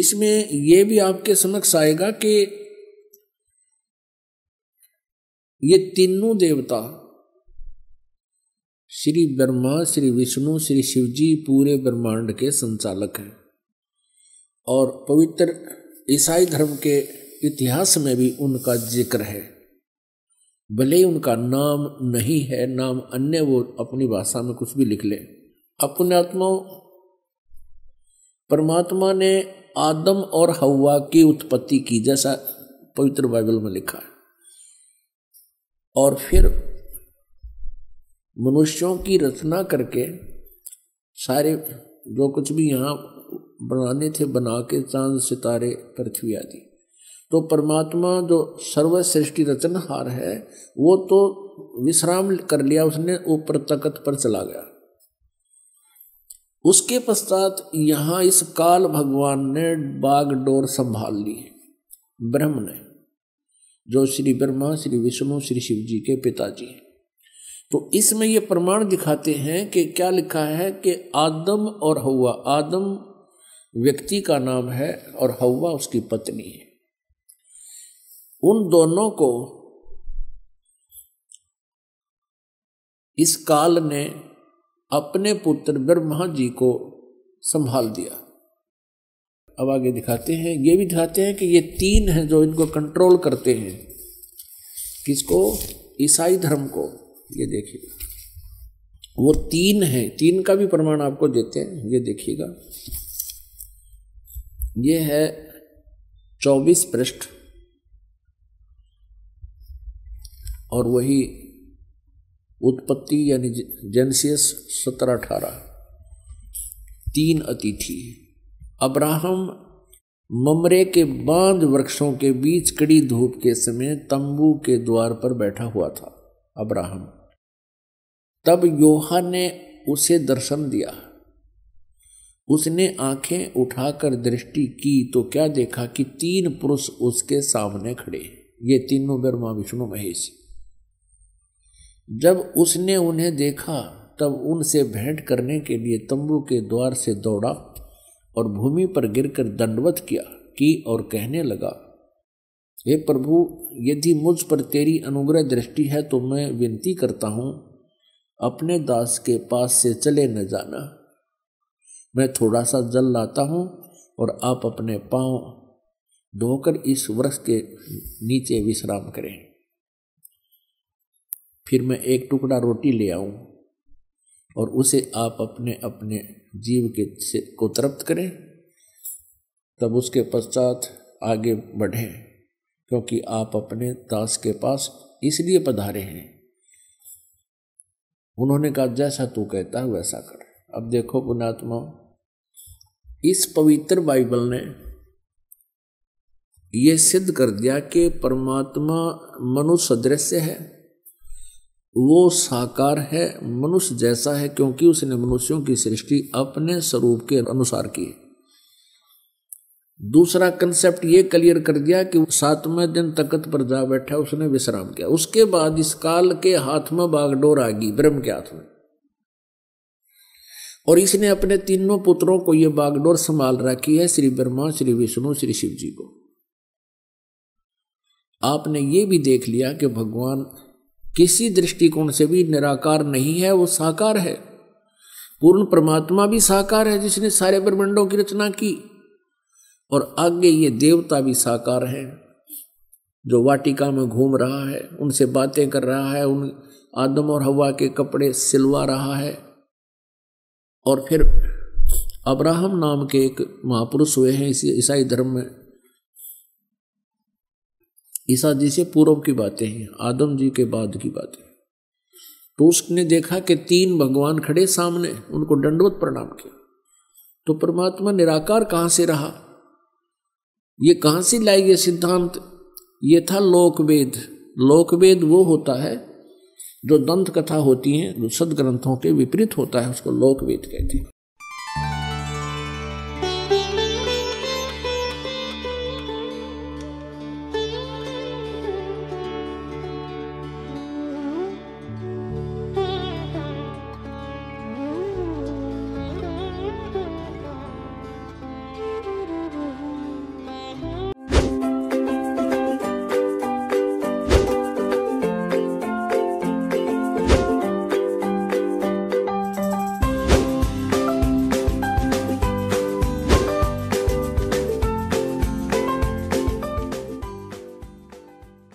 इसमें यह भी आपके समक्ष आएगा कि ये तीनों देवता, श्री ब्रह्मा, श्री विष्णु, श्री शिव जी पूरे ब्रह्मांड के संचालक हैं। और पवित्र ईसाई धर्म के इतिहास में भी उनका ज़िक्र है। भले ही उनका नाम नहीं है, नाम अन्य वो अपनी भाषा में कुछ भी लिख ले। अपने आत्मा, परमात्मा ने आदम और हवा की उत्पत्ति की, जैसा पवित्र बाइबल में लिखा है। और फिर मनुष्यों की रचना करके सारे जो कुछ भी यहाँ बनाने थे, बना के चाँद, सितारे, पृथ्वी आदि। तो परमात्मा जो सर्व सृष्टि रचनहार है, वो तो विश्राम कर लिया उसने ऊपर तकत पर चला गया। उसके पश्चात यहाँ इस काल भगवान ने बागडोर संभाल ली ब्रह्म ने, जो श्री ब्रह्मा, श्री विष्णु, श्री शिव जी के पिताजी हैं। तो इसमें ये प्रमाण दिखाते हैं कि क्या लिखा है कि आदम और हवा आदम व्यक्ति का नाम है और हवा उसकी पत्नी है। उन दोनों को इस काल ने अपने पुत्र ब्रह्मा जी को संभाल दिया। अब आगे दिखाते हैं, ये भी दिखाते हैं कि ये तीन हैं जो इनको कंट्रोल करते हैं। किसको? ईसाई धर्म को। ये देखिए। वो तीन हैं। तीन का भी प्रमाण आपको देते हैं। ये देखिएगा। ये है चौबीस पृष्ठ। और वही उत्पत्ति यानी जेनसियस सत्रह अठारह। तीन अतिथि। अब्राहम ममरे के बाँध वृक्षों के बीच कड़ी धूप के समय तंबू के द्वार पर बैठा हुआ था, अब्राहम। तब योहा ने उसे दर्शन दिया। उसने आँखें उठाकर दृष्टि की तो क्या देखा कि तीन पुरुष उसके सामने खड़े। ये तीनों ब्रह्मा, विष्णु, महेश। जब उसने उन्हें देखा, तब उनसे भेंट करने के लिए तंबू के द्वार से दौड़ा और भूमि पर गिरकर दंडवत किया, की और कहने लगा, हे प्रभु, यदि मुझ पर तेरी अनुग्रह दृष्टि है तो मैं विनती करता हूँ, अपने दास के पास से चले न जाना। मैं थोड़ा सा जल लाता हूँ और आप अपने पाँव धोकर इस वृक्ष के नीचे विश्राम करें। फिर मैं एक टुकड़ा रोटी ले आऊँ और उसे आप अपने अपने जीव के से को तृप्त करें, तब उसके पश्चात आगे बढ़ें, क्योंकि आप अपने दास के पास इसलिए पधारे हैं। उन्होंने कहा, जैसा तू कहता है, वैसा कर। अब देखो पुणात्मा इस पवित्र बाइबल ने यह सिद्ध कर दिया कि परमात्मा मनुष्य सदृश्य है। वो साकार है, मनुष्य जैसा है, क्योंकि उसने मनुष्यों की सृष्टि अपने स्वरूप के अनुसार की दूसरा कंसेप्ट ये क्लियर कर दिया कि सातवें दिन तकत पर जा बैठा, उसने विश्राम किया। उसके बाद इस काल के हाथ में बागडोर आ गई, ब्रह्म के हाथ में। और इसने अपने तीनों पुत्रों को ये बागडोर संभाल रखी है, श्री ब्रह्मा, श्री विष्णु, श्री शिव जी को। आपने ये भी देख लिया कि भगवान किसी दृष्टिकोण से भी निराकार नहीं है, वो साकार है। पूर्ण परमात्मा भी साकार है, जिसने सारे ब्रह्मंडों की रचना की। और आगे ये देवता भी साकार है, जो वाटिका में घूम रहा है, उनसे बातें कर रहा है, उन आदम और हवा के कपड़े सिलवा रहा है। और फिर अब्राहम नाम के एक महापुरुष हुए हैं, इसी ईसाई धर्म में। ईसा जी से पूर्व की बातें हैं, आदम जी के बाद की बातें तो उसने देखा कि तीन भगवान खड़े सामने, उनको दंडवत प्रणाम किया। तो परमात्मा निराकार कहाँ से रहा? ये कहाँ से लाई ये सिद्धांत? ये था लोकवेद। लोकवेद वो होता है, जो दंत कथा होती है, जो सदग्रंथों के विपरीत होता है, उसको लोकवेद कहते हैं।